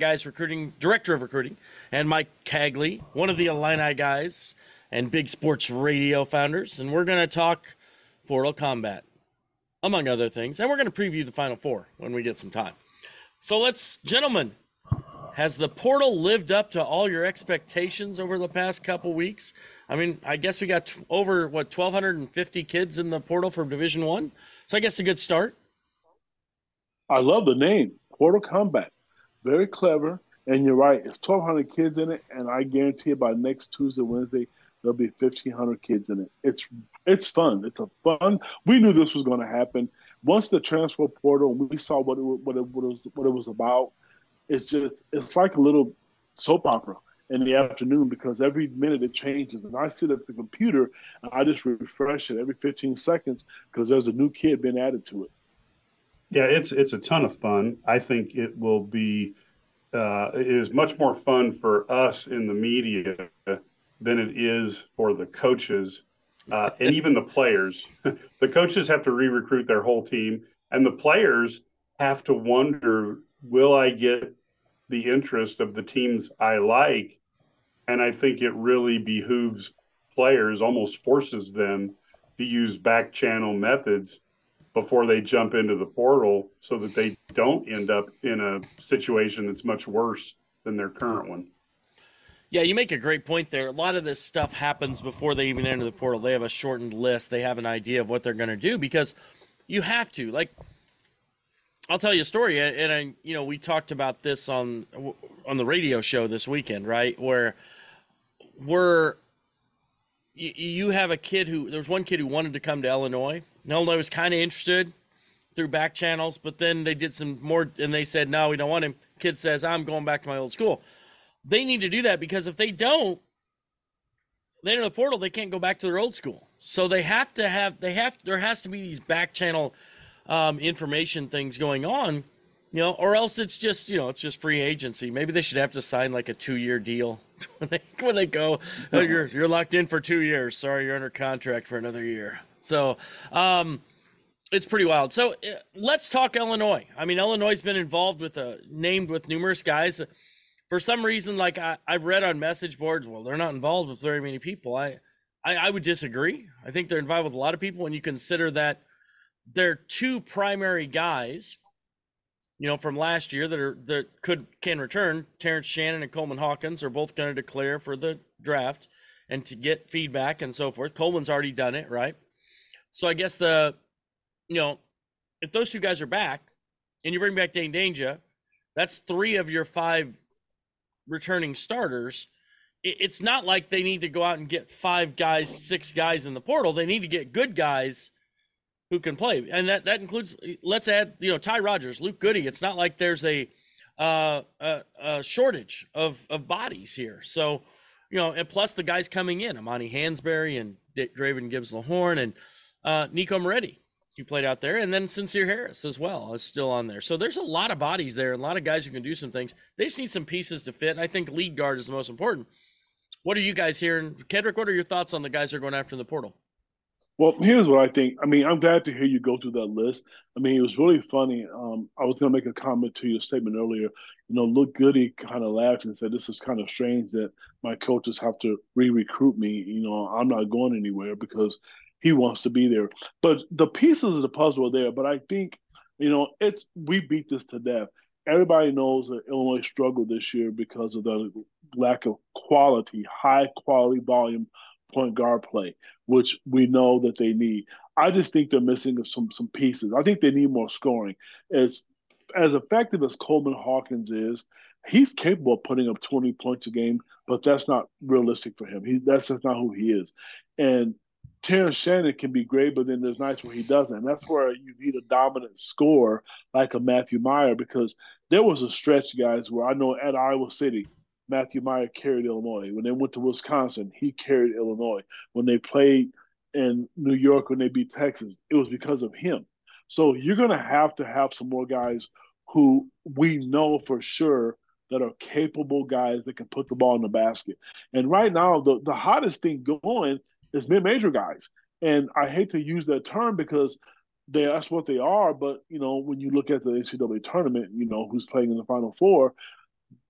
guys recruiting director of recruiting, and Mike Cagley, one of the Illini guys and Big Sports Radio founders, and we're going to talk Portal Kombat, among other things, and we're going to preview the Final Four when we get some time. So let's, gentlemen, has the portal lived up to all your expectations over the past couple weeks? I mean, I guess we got t- over what 1,250 kids in the portal from Division One, so I guess a good start. I love the name, Portal Kombat. Very clever. And you're right, it's 1,200 kids in it, and I guarantee you by next Tuesday, Wednesday, there'll be 1,500 kids in it. It's it's fun. It's a fun. We knew this was going to happen. Once the transfer portal, we saw what it, what it, what it was what it was about. It's just it's like a little soap opera in the afternoon because every minute it changes. And I sit at the computer and I just refresh it every 15 seconds because there's a new kid being added to it. Yeah, it's it's a ton of fun. I think it will be uh, it is much more fun for us in the media than it is for the coaches uh, and even the players. the coaches have to re-recruit their whole team, and the players have to wonder: Will I get the interest of the teams I like? And I think it really behooves players, almost forces them to use back channel methods before they jump into the portal so that they don't end up in a situation that's much worse than their current one. Yeah, you make a great point there. A lot of this stuff happens before they even enter the portal. They have a shortened list. They have an idea of what they're going to do because you have to. Like, I'll tell you a story, and I, you know, we talked about this on on the radio show this weekend, right? Where we're you have a kid who there was one kid who wanted to come to Illinois Illinois was kind of interested through back channels, but then they did some more and they said, no, we don't want him. Kid says, I'm going back to my old school. They need to do that because if they don't, they enter the portal, they can't go back to their old school. So they have to have, they have, there has to be these back channel um, information things going on, you know, or else it's just, you know, it's just free agency. Maybe they should have to sign like a two year deal when they, when they go, oh, you're, you're locked in for two years. Sorry, you're under contract for another year. So um, it's pretty wild. So uh, let's talk Illinois. I mean, Illinois has been involved with a named with numerous guys. For some reason, like I, I've read on message boards, well, they're not involved with very many people. I, I, I would disagree. I think they're involved with a lot of people when you consider that they're two primary guys, you know, from last year that are that could can return. Terrence Shannon and Coleman Hawkins are both going to declare for the draft and to get feedback and so forth. Coleman's already done it, right? So I guess the, you know, if those two guys are back and you bring back Dain Dainja, that's three of your five returning starters. It's not like they need to go out and get five guys, six guys in the portal. They need to get good guys who can play, and that that includes. Let's add, you know, Ty Rodgers, Luke Goode. It's not like there's a uh, a, a shortage of of bodies here. So, you know, and plus the guys coming in, Amani Hansberry and Draven Gibbs Lawhorn and uh, Nico Moretti, who played out there, and then Sencire Harris as well is still on there. So there's a lot of bodies there, and a lot of guys who can do some things. They just need some pieces to fit, and I think lead guard is the most important. What are you guys hearing, Kedric? What are your thoughts on the guys that are going after in the portal? Well, here's what I think. I mean, I'm glad to hear you go through that list. I mean, it was really funny. Um, I was going to make a comment to your statement earlier. You know, Luke Goody kind of laughed and said, "This is kind of strange that my coaches have to re-recruit me. You know, I'm not going anywhere because he wants to be there. But the pieces of the puzzle are there. But I think, you know, it's we beat this to death. Everybody knows that Illinois struggled this year because of the lack of quality, high quality volume point guard play, which we know that they need. I just think they're missing some some pieces. I think they need more scoring. As as effective as Coleman Hawkins is, he's capable of putting up 20 points a game, but that's not realistic for him. He that's just not who he is. And Terrence Shannon can be great, but then there's nights where he doesn't. And that's where you need a dominant scorer like a Matthew Mayer because there was a stretch, guys, where I know at Iowa City, Matthew Mayer carried Illinois. When they went to Wisconsin, he carried Illinois. When they played in New York, when they beat Texas, it was because of him. So you're going to have to have some more guys who we know for sure that are capable guys that can put the ball in the basket. And right now, the, the hottest thing going is mid-major guys. And I hate to use that term because they that's what they are. But you know, when you look at the NCAA tournament, you know who's playing in the Final Four.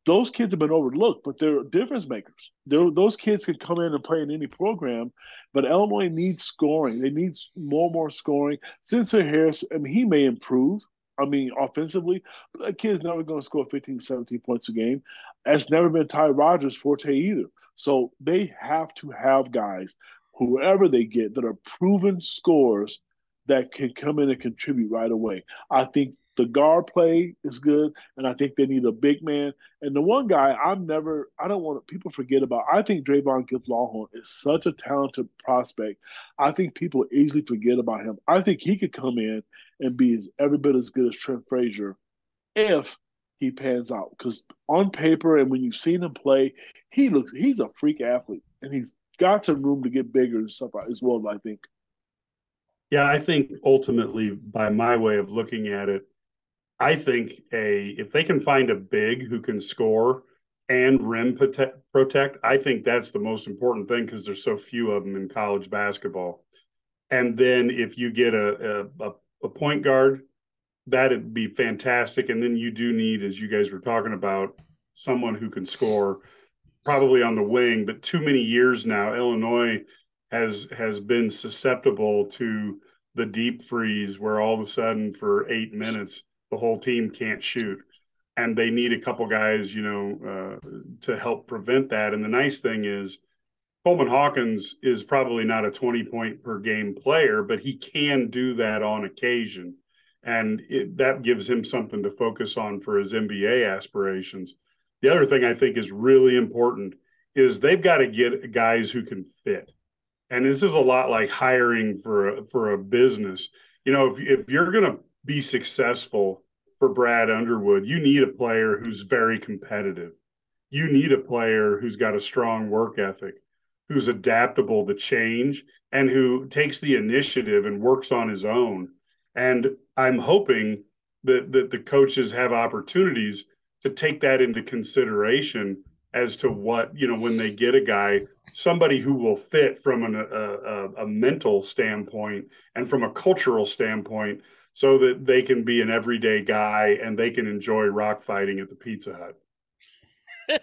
Those kids have been overlooked, but they're difference makers. They're, those kids can come in and play in any program, but Illinois needs scoring. They need more and more scoring. Sencire Harris, I mean, he may improve. I mean, offensively, but that kid's never going to score 15, 17 points a game. That's never been Ty Rodgers' forte either. So they have to have guys, whoever they get, that are proven scores that can come in and contribute right away. I think the guard play is good, and I think they need a big man. And the one guy I'm never, I don't want people forget about. I think Dravon Gibbs Lawhorn is such a talented prospect. I think people easily forget about him. I think he could come in and be as, every bit as good as Trent Frazier if he pans out. Because on paper and when you've seen him play, he looks he's a freak athlete, and he's got some room to get bigger and stuff as well. I think. Yeah, I think ultimately, by my way of looking at it, I think a if they can find a big who can score and rim protect, protect I think that's the most important thing because there's so few of them in college basketball. And then if you get a a, a point guard, that'd be fantastic. And then you do need, as you guys were talking about, someone who can score, probably on the wing. But too many years now, Illinois has has been susceptible to the deep freeze where all of a sudden for eight minutes the whole team can't shoot. And they need a couple guys you know uh, to help prevent that. And the nice thing is coleman hawkins is probably not a 20 point per game player but he can do that on occasion. And it, that gives him something to focus on for his nba aspirations. The other thing i think is really important is they've got to get guys who can fit. And this is a lot like hiring for a, for a business. You know, if if you're going to be successful for Brad Underwood, you need a player who's very competitive. You need a player who's got a strong work ethic, who's adaptable to change, and who takes the initiative and works on his own. And I'm hoping that that the coaches have opportunities to take that into consideration as to what you know when they get a guy somebody who will fit from an, a, a, a, mental standpoint and from a cultural standpoint so that they can be an everyday guy and they can enjoy rock fighting at the pizza hut.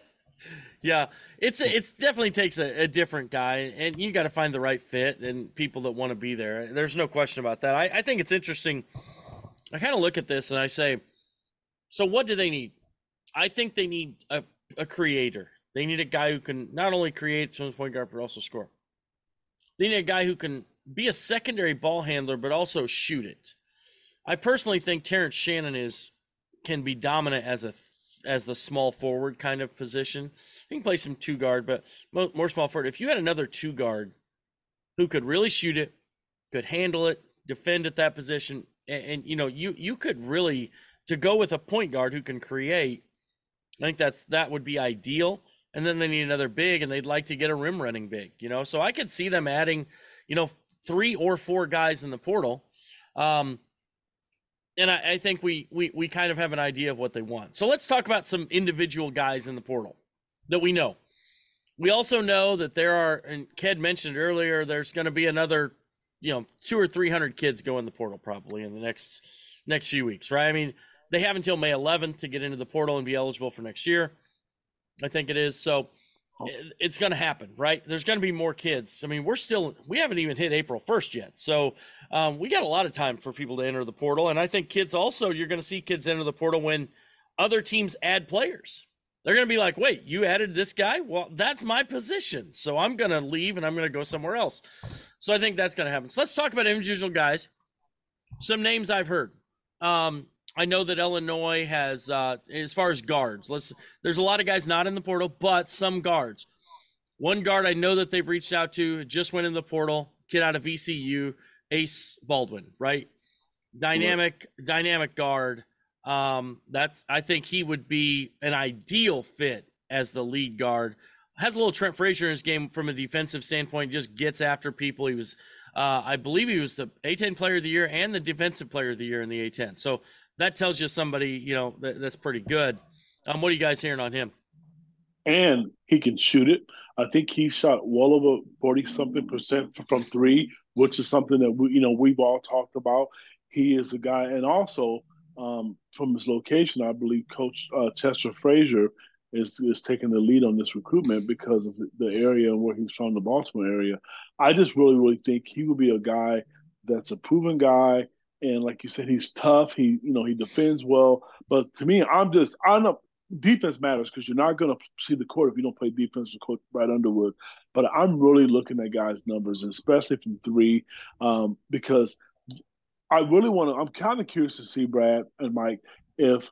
Yeah it's it's definitely takes a, a different guy and you got to find the right fit and people that want to be there. There's no question about that. I, I think it's interesting. I kind of look at this and i say so what do they need? I think they need a, a creator. They need a guy who can not only create from the point guard but also score. They need a guy who can be a secondary ball handler but also shoot it. I personally think Terrence Shannon is can be dominant as a as the small forward kind of position. He can play some two guard, but more small forward. If you had another two guard who could really shoot it, could handle it, defend at that position, and, and you know you you could really to go with a point guard who can create. I think that's that would be ideal and then they need another big, and they'd like to get a rim running big. You know, so I could see them adding, you know, three or four guys in the portal. Um, and I, I think we, we we kind of have an idea of what they want. So let's talk about some individual guys in the portal that we know. We also know that there are, and Ked mentioned earlier, there's going to be another, you know, two or three hundred kids go in the portal probably in the next next few weeks, right? I mean, they have until May 11th to get into the portal and be eligible for next year. I think it is. So. It's going to happen, right? There's going to be more kids. I mean, we're still, we haven't even hit April 1st yet. So um, we got a lot of time for people to enter the portal. And I think kids also, you're going to see kids enter the portal when other teams add players. They're going to be like, wait, you added this guy? Well, that's my position. So I'm going to leave and I'm going to go somewhere else. So I think that's going to happen. So let's talk about individual guys. Some names I've heard. Um, I know that Illinois has, uh, as far as guards, let's. There's a lot of guys not in the portal, but some guards. One guard I know that they've reached out to just went in the portal. Kid out of VCU, Ace Baldwin, right? Dynamic, dynamic guard. Um, that's I think he would be an ideal fit as the lead guard. Has a little Trent Frazier in his game from a defensive standpoint. Just gets after people. He was, uh, I believe, he was the A10 Player of the Year and the Defensive Player of the Year in the A10. So that tells you somebody you know that, that's pretty good. Um, what are you guys hearing on him? And he can shoot it. I think he shot well over forty something percent from three, which is something that we you know we've all talked about. he is a guy, and also um, from his location, I believe Coach uh, Chester Frazier is is taking the lead on this recruitment because of the area where he's from, the Baltimore area. I just really, really think he would be a guy that's a proven guy, and like you said, he's tough. He, you know, he defends well. But to me, I'm just, I know defense matters because you're not going to see the court if you don't play defense with Coach Brad Underwood. But I'm really looking at guys' numbers, especially from three, um, because I really want to. I'm kind of curious to see Brad and Mike if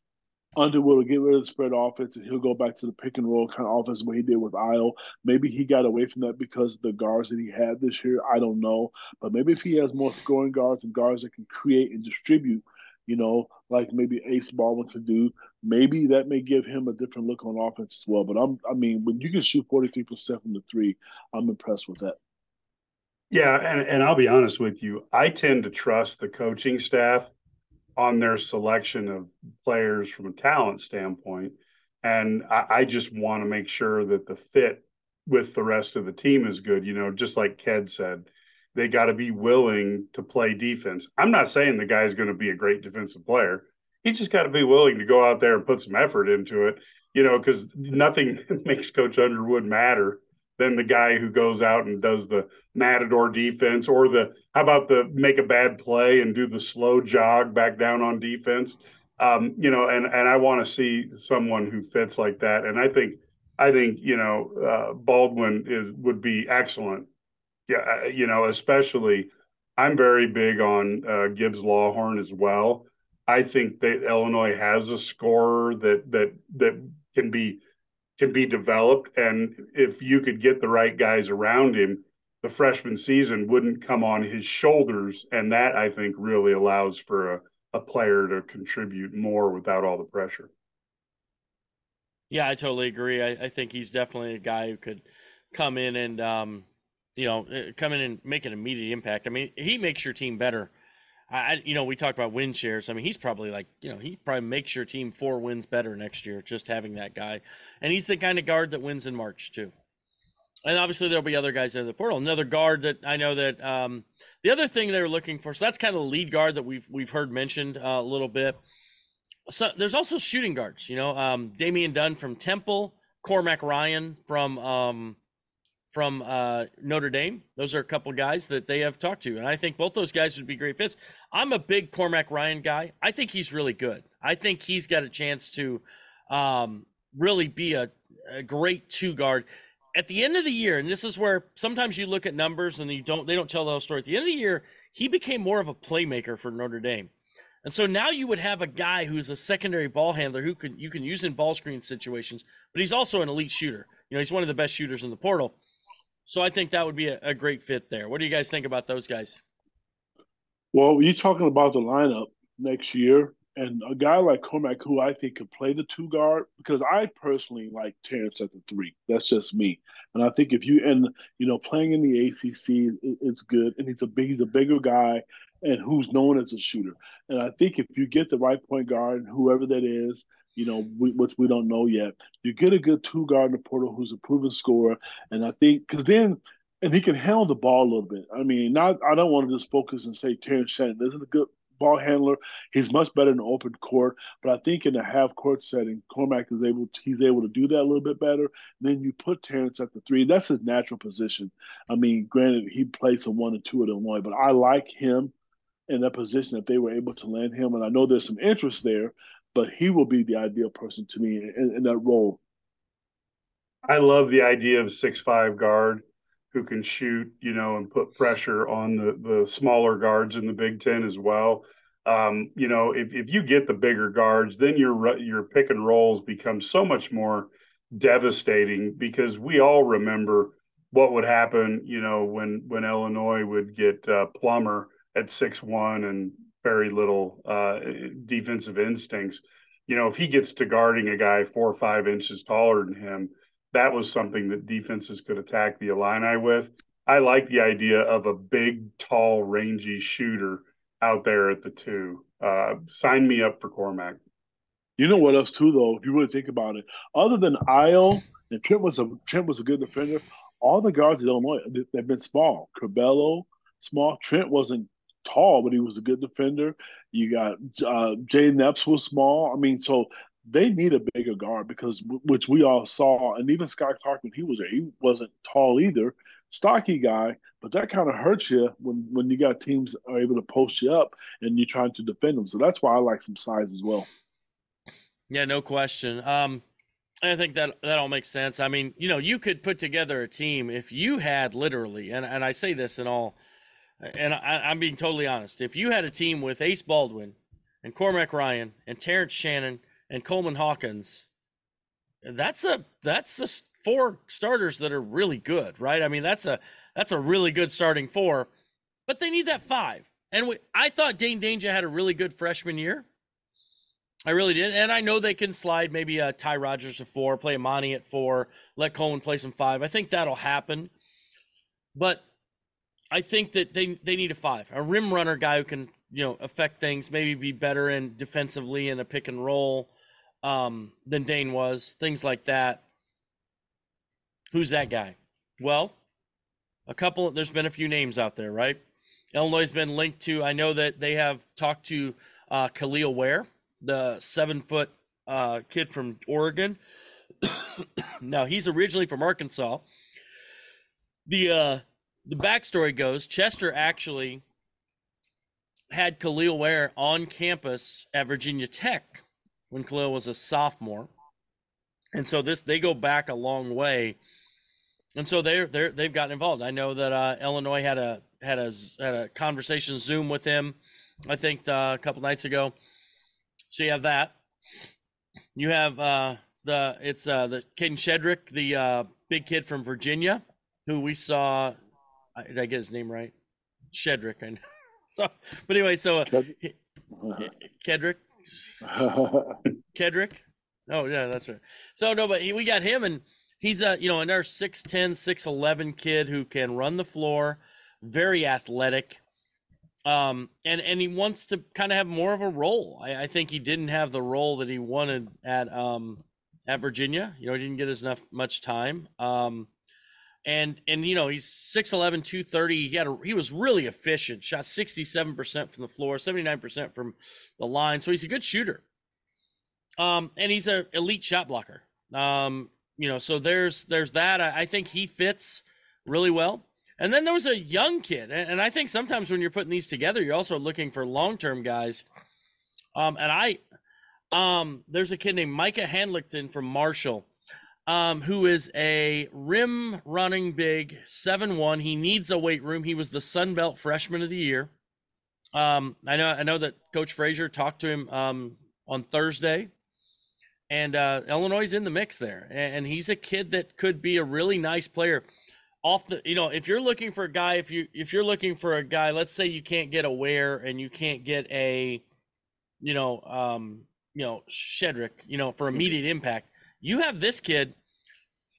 Underwood will get rid of the spread offense and he'll go back to the pick and roll kind of offense what he did with Ayo. Maybe he got away from that because the guards that he had this year. I don't know. But maybe if he has more scoring guards and guards that can create and distribute, you know, like maybe Ace Baldwin to do, maybe that may give him a different look on offense as well. But I'm I mean, when you can shoot 43% from the three, I'm impressed with that. Yeah, and, and I'll be honest with you, I tend to trust the coaching staff on their selection of players from a talent standpoint. And I, I just want to make sure that the fit with the rest of the team is good. You know, just like Ked said, they got to be willing to play defense. I'm not saying the guy's going to be a great defensive player. He's just got to be willing to go out there and put some effort into it, you know, because nothing makes Coach Underwood madder than the guy who goes out and does the matador defense or the how about the make a bad play and do the slow jog back down on defense? Um, you know and and i want to see someone who fits like that. And i think i think you know uh, baldwin is would be excellent. Yeah uh, you know especially i'm very big on uh, gibbs lawhorn as well. I think that illinois has a scorer that that that can be can be developed. And if you could get the right guys around him, the freshman season wouldn't come on his shoulders. And that I think really allows for a, a player to contribute more without all the pressure. Yeah, I totally agree. I, I think he's definitely a guy who could come in and, um, you know, uh, come in and make an immediate impact. I mean, he makes your team better I, you know, we talk about win shares. I mean, he's probably like, you know, he probably makes your team four wins better next year just having that guy. And he's the kind of guard that wins in March too. And obviously there'll be other guys in the portal. Another guard that I know that um, the other thing they're looking for. So that's kind of the lead guard that we've we've heard mentioned uh, a little bit. So there's also shooting guards. You know, um, Damian Dunn from Temple, Cormac Ryan from um, from uh, Notre Dame. Those are a couple guys that they have talked to, and I think both those guys would be great fits. I'm a big Cormac Ryan guy. I think he's really good. I think he's got a chance to um, really be a, a great two guard. At the end of the year, and this is where sometimes you look at numbers and you don't they don't tell the whole story. At the end of the year, he became more of a playmaker for Notre Dame. And so now you would have a guy who's a secondary ball handler who can you can use in ball screen situations, but he's also an elite shooter. You know, he's one of the best shooters in the portal. So I think that would be a, a great fit there. What do you guys think about those guys? Well, you're talking about the lineup next year, and a guy like Cormac, who I think could play the two guard, because I personally like Terrence at the three. That's just me, and I think if you and you know playing in the ACC, it's good, and he's a he's a bigger guy, and who's known as a shooter. And I think if you get the right point guard, whoever that is, you know, we, which we don't know yet. You get a good two guard in the portal who's a proven scorer, and I think because then, and he can handle the ball a little bit. I mean, not I don't want to just focus and say Terrence Shannon isn't a good ball handler. He's much better in open court, but I think in a half court setting, Cormac is able to, he's able to do that a little bit better. then you put Terrence at the three. That's his natural position. I mean, granted, he plays a one and two at Illinois, but I like him in that position if they were able to land him. And I know there's some interest there, but he will be the ideal person to me in, in that role. I love the idea of six five guard who can shoot, you know, and put pressure on the the smaller guards in the Big Ten as well. Um, you know, if if you get the bigger guards, then your your pick and rolls become so much more devastating because we all remember what would happen, you know, when when Illinois would get uh, Plummer at six one and very little uh, defensive instincts. You know, if he gets to guarding a guy four or five inches taller than him, that was something that defenses could attack the Illini with. I like the idea of a big, tall, rangy shooter out there at the two. Uh, sign me up for Cormac. You know what else too, though? If you really think about it, other than Ayo and Trent was a Trent was a good defender. All the guards at Illinois they've been small. Curbelo, small. Trent wasn't tall, but he was a good defender. You got uh, Jay Epps was small. I mean, so they need a bigger guard because which we all saw, and even Scott Clark when he was there, he wasn't tall either, stocky guy, but that kind of hurts you when when you got teams are able to post you up and you're trying to defend them. So that's why I like some size as well. Yeah, no question. Um, I think that that all makes sense. I mean, you know, you could put together a team if you had literally, and and I say this in all, and I, I'm being totally honest. If you had a team with Ace Baldwin and Cormac Ryan and Terrence Shannon and Coleman Hawkins, that's a that's the four starters that are really good, right? I mean, that's a that's a really good starting four, but they need that five. And we, I thought Dain Dainja had a really good freshman year. I really did, and I know they can slide maybe a Ty Rodgers to four, play Amani at four, let Coleman play some five. I think that'll happen, but I think that they they need a five, a rim runner guy who can you know affect things, maybe be better in defensively in a pick and roll um, than Dain was, things like that. Who's that guy? Well, a couple. There's been a few names out there, right? Illinois has been linked to. I know that they have talked to uh, Kel'el Ware, the seven foot uh, kid from Oregon. now he's originally from Arkansas. The uh, the backstory goes Chester actually had Kel'el Ware on campus at Virginia Tech when Kel'el was a sophomore, and so this they go back a long way, and so they're they they've gotten involved. I know that uh, Illinois had a had a had a conversation Zoom with him, I think uh, a couple nights ago. So you have that. You have uh, the it's uh, the Kadin Shedrick, the uh, big kid from Virginia, who we saw. Did I get his name right? Shedrick. I know. So, but anyway, so uh, Kedric, Kedric. Oh yeah, that's right. So no, but he, we got him, and he's a you know another 6'10", 6'11 kid who can run the floor, very athletic, um, and and he wants to kind of have more of a role. I, I think he didn't have the role that he wanted at um at Virginia. You know, he didn't get as enough much time. Um, and and you know he's 6'11 230 he had a, he was really efficient. Shot 67% from the floor 79% from the line. So he's a good shooter. Um and he's an elite shot blocker. Um you know so there's there's that. I, I, think he fits really well. And then there was a young kid. And, and i think sometimes when you're putting these together you're also looking for long-term guys. Um and i um there's a kid named micah Handlogten from marshall um, who is a rim running big, seven one. He needs a weight room. He was the Sun Belt Freshman of the Year. Um, I know I know that Coach Frazier talked to him um, on Thursday, and uh, Illinois is in the mix there, and, and he's a kid that could be a really nice player. Off the, you know, if you're looking for a guy, if you if you're looking for a guy, let's say you can't get a Ware and you can't get a, you know, um, you know, Shedrick, you know, for immediate impact you have this kid,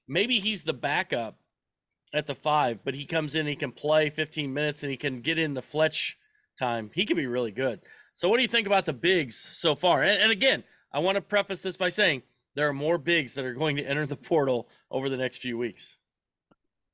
maybe he's the backup at the five, but he comes in, he can play 15 minutes and he can get in the Fletch time. He could be really good. So, what do you think about the bigs so far? And, and again, I want to preface this by saying there are more bigs that are going to enter the portal over the next few weeks.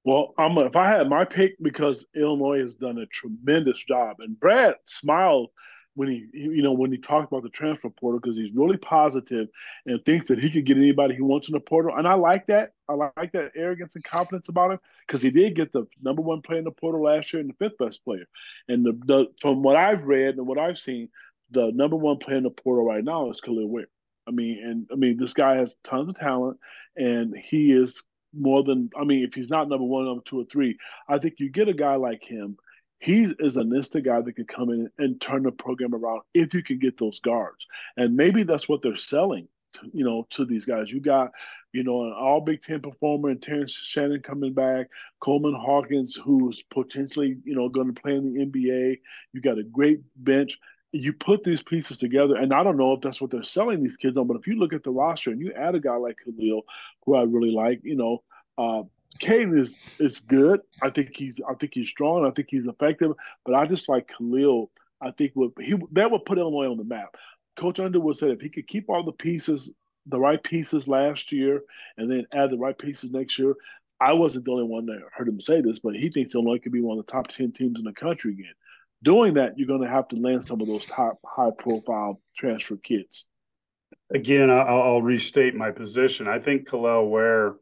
Well, I'm if I had my pick because Illinois has done a tremendous job, and Brad smiled when he, you know, when he talked about the transfer portal because he's really positive and thinks that he could get anybody he wants in the portal. And I like that. I like that arrogance and confidence about him because he did get the number one player in the portal last year and the fifth best player. And the, the from what I've read and what I've seen, the number one player in the portal right now is Kel'el Ware. I mean, and I mean, this guy has tons of talent, and he is more than. I mean, if he's not number one, number two, or three, I think you get a guy like him he is an instant guy that could come in and turn the program around if you can get those guards. And maybe that's what they're selling, to, you know, to these guys. You got, you know, an all Big Ten performer and Terrence Shannon coming back, Coleman Hawkins, who's potentially, you know, going to play in the NBA. You got a great bench. You put these pieces together, and I don't know if that's what they're selling these kids on, but if you look at the roster and you add a guy like Kel'el, who I really like, you know, uh, Kadin is is good. I think he's I think he's strong. I think he's effective. But I just like Kel'el. I think would he that would put Illinois on the map. Coach Underwood said if he could keep all the pieces, the right pieces last year, and then add the right pieces next year. I wasn't the only one that heard him say this, but he thinks Illinois could be one of the top ten teams in the country again. Doing that, you're going to have to land some of those top high profile transfer kids. Again, I'll, I'll restate my position. I think Kel'el Ware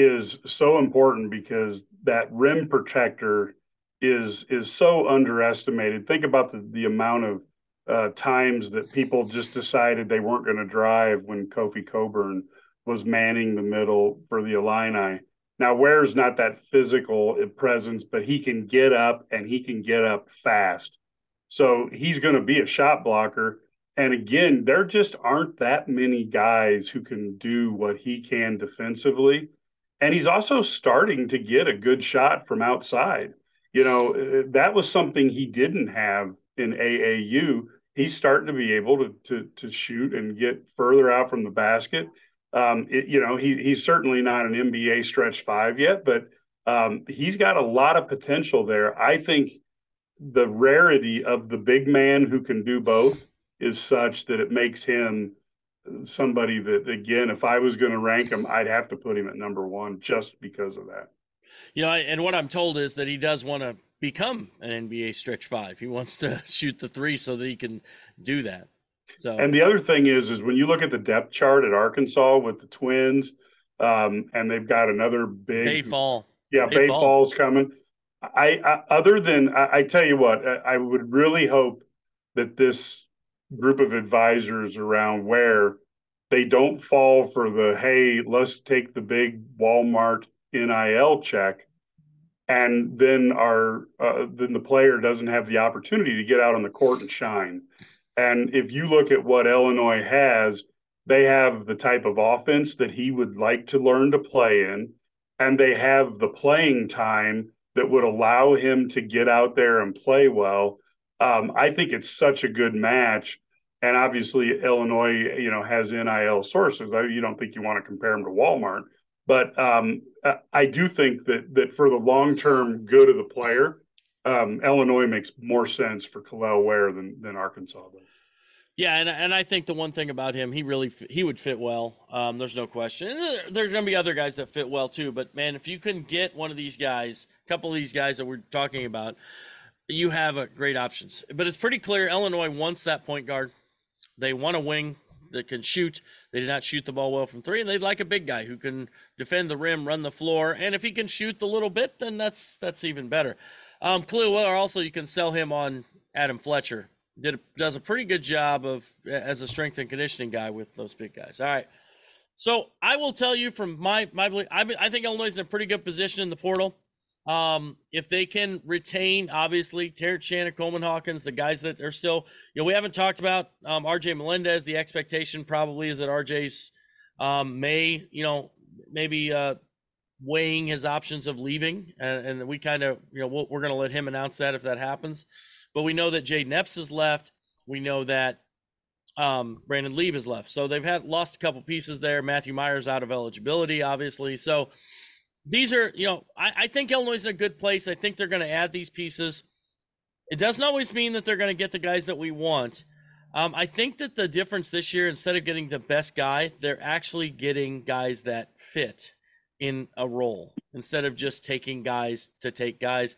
is so important because that rim protector is is so underestimated. Think about the, the amount of uh, times that people just decided they weren't going to drive when Kofi Cockburn was manning the middle for the Illini. Now, Ware's not that physical presence, but he can get up and he can get up fast. So he's going to be a shot blocker. And again, there just aren't that many guys who can do what he can defensively. And he's also starting to get a good shot from outside. You know, uh, that was something he didn't have in AAU. He's starting to be able to to, to shoot and get further out from the basket. Um, it, you know, he he's certainly not an NBA stretch five yet, but um, he's got a lot of potential there. I think the rarity of the big man who can do both is such that it makes him somebody that again if i was going to rank him i'd have to put him at number one just because of that. You know and what i'm told is that he does want to become an nba stretch five. He wants to shoot the three so that he can do that. So and the other thing is is when you look at the depth chart at arkansas with the twins um, and they've got another big Baye Fall. Yeah Bay, Baye Fall. Fall's coming. I, I other than I, I tell you what I, I would really hope that this group of advisors around where they don't fall for the hey let's take the big walmart nil check and then our uh, then the player doesn't have the opportunity to get out on the court and shine. And if you look at what illinois has they have the type of offense that he would like to learn to play in and they have the playing time that would allow him to get out there and play well um, I think it's such a good match. And obviously, Illinois, you know, has NIL sources. You don't think you want to compare them to Walmart, but um, I do think that that for the long term good of the player, um, Illinois makes more sense for Kel'el Ware than than Arkansas does. Yeah, and and I think the one thing about him, he really he would fit well. Um, there's no question. And there's going to be other guys that fit well too. But man, if you can get one of these guys, a couple of these guys that we're talking about, you have a great options. But it's pretty clear Illinois wants that point guard. They want a wing that can shoot. They did not shoot the ball well from three, and they'd like a big guy who can defend the rim, run the floor, and if he can shoot a little bit, then that's that's even better. Um, Clue, also you can sell him on Adam Fletcher. Did does a pretty good job of as a strength and conditioning guy with those big guys. All right. So I will tell you from my my I, I think Illinois is in a pretty good position in the portal. Um, if they can retain, obviously, Terrence Shannon, Coleman Hawkins, the guys that are still, you know, we haven't talked about um, RJ Melendez. The expectation probably is that RJ's um, may, you know, maybe uh, weighing his options of leaving. And, and we kind of, you know, we we are going to let him announce that if that happens. But we know that Jayden Epps has left. We know that um, Brandon Lieb has left. So they've had lost a couple pieces there. Matthew Mayer's out of eligibility, obviously. So, these are, you know, I, I think Illinois is a good place. I think they're going to add these pieces. It doesn't always mean that they're going to get the guys that we want. Um, I think that the difference this year, instead of getting the best guy, they're actually getting guys that fit in a role instead of just taking guys to take guys.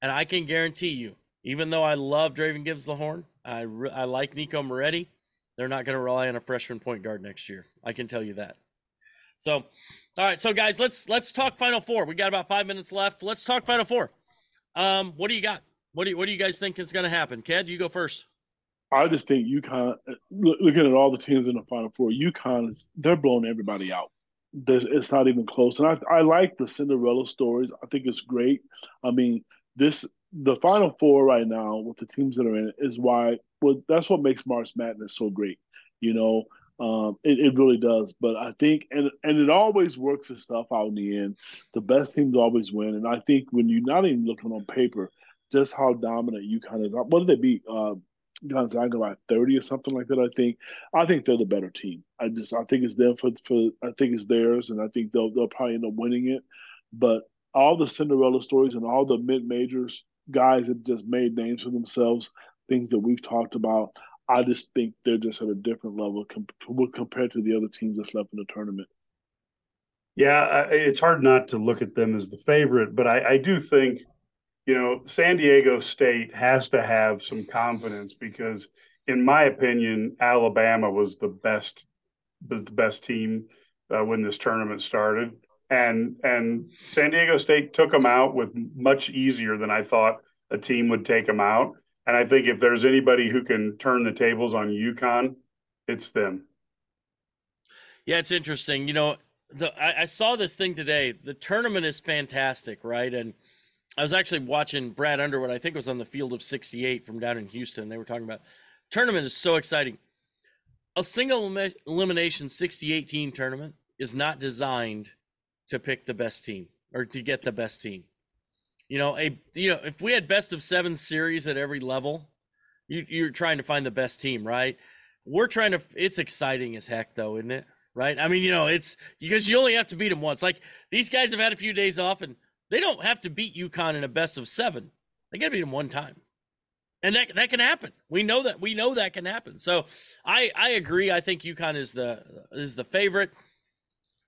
And I can guarantee you, even though I love Draven Gibbs Lawhorn, I, re- I like Nico Moretti, they're not going to rely on a freshman point guard next year. I can tell you that. So, all right, so guys, let's let's talk Final Four. We got about five minutes left. Let's talk Final Four. Um, what do you got? What do you, what do you guys think is going to happen? Ked, you go first. I just think UConn, looking at all the teams in the Final Four, UConn is they're blowing everybody out. There's, it's not even close, and I I like the Cinderella stories. I think it's great. I mean, this the Final Four right now with the teams that are in it is why. Well, that's what makes March Madness so great. You know, um, it, it really does. But I think, and and it always works its stuff out in the end. The best teams always win. And I think when you're not even looking on paper, just how dominant UConn is. What did they beat? Uh, Gonzaga by 30 or something like that. I think. I think they're the better team. I just I think it's them for for I think it's theirs, and I think they'll they'll probably end up winning it. But all the Cinderella stories and all the mid majors guys have just made names for themselves, things that we've talked about. I just think they're just at a different level compared to the other teams that's left in the tournament. Yeah, it's hard not to look at them as the favorite, but I, I do think you know, San Diego State has to have some confidence because, in my opinion, Alabama was the best, the best team uh, when this tournament started, and and San Diego State took them out with much easier than I thought a team would take them out. And I think if there's anybody who can turn the tables on UConn, it's them. Yeah, it's interesting. You know, the I, I saw this thing today. The tournament is fantastic, right? And I was actually watching Brad Underwood. I think it was on the field of 68 from down in Houston. They were talking about tournament is so exciting. A single elim- elimination 68 team tournament is not designed to pick the best team or to get the best team. You know, a you know, if we had best of seven series at every level, you, you're trying to find the best team, right? We're trying to. It's exciting as heck, though, isn't it? Right? I mean, you know, it's because you only have to beat them once. Like these guys have had a few days off, and they don't have to beat UConn in a best of seven. They got to beat them one time, and that that can happen. We know that. We know that can happen. So I I agree. I think UConn is the is the favorite,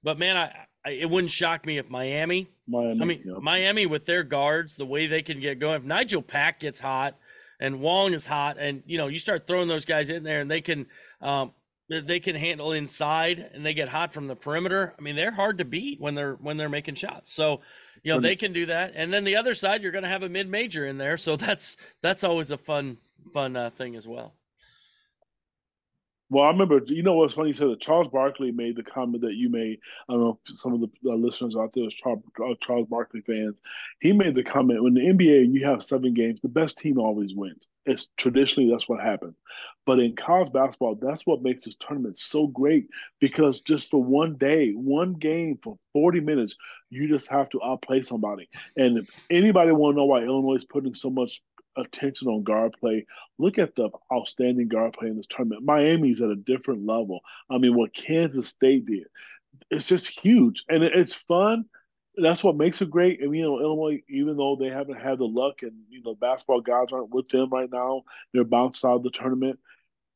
but man, I, I it wouldn't shock me if Miami Miami. I mean, yeah. Miami with their guards, the way they can get going. If Nigel Pack gets hot and Wong is hot, and you know, you start throwing those guys in there, and they can, um, they can handle inside, and they get hot from the perimeter. I mean, they're hard to beat when they're when they're making shots. So, you know, they can do that. And then the other side, you're going to have a mid major in there, so that's that's always a fun fun uh, thing as well. Well, I remember. You know what's funny? You said that Charles Barkley made the comment that you made. I don't know if some of the uh, listeners out there Charles, uh, Charles Barkley fans. He made the comment when the NBA you have seven games, the best team always wins. It's traditionally that's what happens. But in college basketball, that's what makes this tournament so great because just for one day, one game for 40 minutes, you just have to outplay somebody. And if anybody want to know why Illinois is putting so much attention on guard play. Look at the outstanding guard play in this tournament. Miami's at a different level. I mean, what Kansas State did, it's just huge, and it's fun. That's what makes it great. And you know, Illinois, even though they haven't had the luck, and you know, basketball gods aren't with them right now, they're bounced out of the tournament.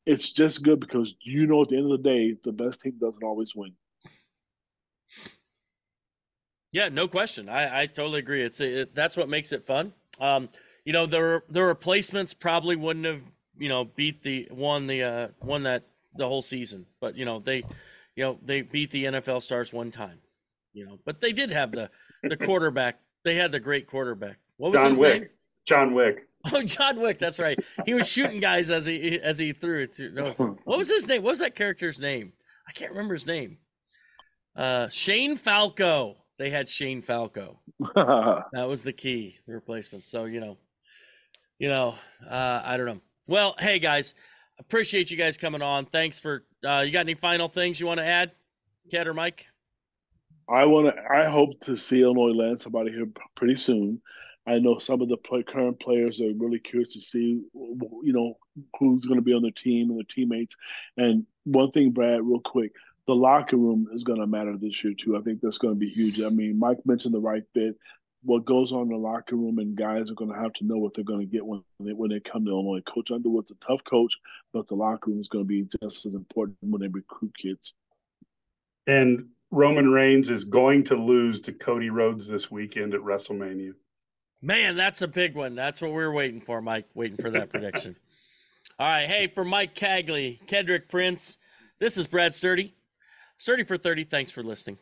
It's just good because you know, at the end of the day, the best team doesn't always win. Yeah, no question. I, I totally agree. It's it, that's what makes it fun. Um, you know, the the replacements probably wouldn't have you know beat the won the uh, won that the whole season, but you know they you know they beat the NFL stars one time. You know, but they did have the the quarterback. They had the great quarterback. What was John his Wick. name? John Wick. Oh, John Wick. That's right. He was shooting guys as he as he threw it. To, no, what was his name? What was that character's name? I can't remember his name. Uh, Shane Falco. They had Shane Falco. That was the key, the replacement. So you know, you know, uh, I don't know. Well, hey guys, appreciate you guys coming on. Thanks for. Uh, you got any final things you want to add, Ked or Mike? I want to. I hope to see Illinois land somebody here pretty soon. I know some of the play, current players are really curious to see, you know, who's going to be on their team and their teammates. And one thing, Brad, real quick, the locker room is going to matter this year too. I think that's going to be huge. I mean, Mike mentioned the right bit. What goes on in the locker room, and guys are going to have to know what they're going to get when they when they come to Illinois. Coach Underwood's a tough coach, but the locker room is going to be just as important when they recruit kids. And Roman Reigns is going to lose to Cody Rhodes this weekend at WrestleMania. Man, that's a big one. That's what we are waiting for, Mike. Waiting for that prediction. All right. Hey, for Mike Cagley, Kedric Prince, this is Brad Sturdy. Sturdy for 30. Thanks for listening.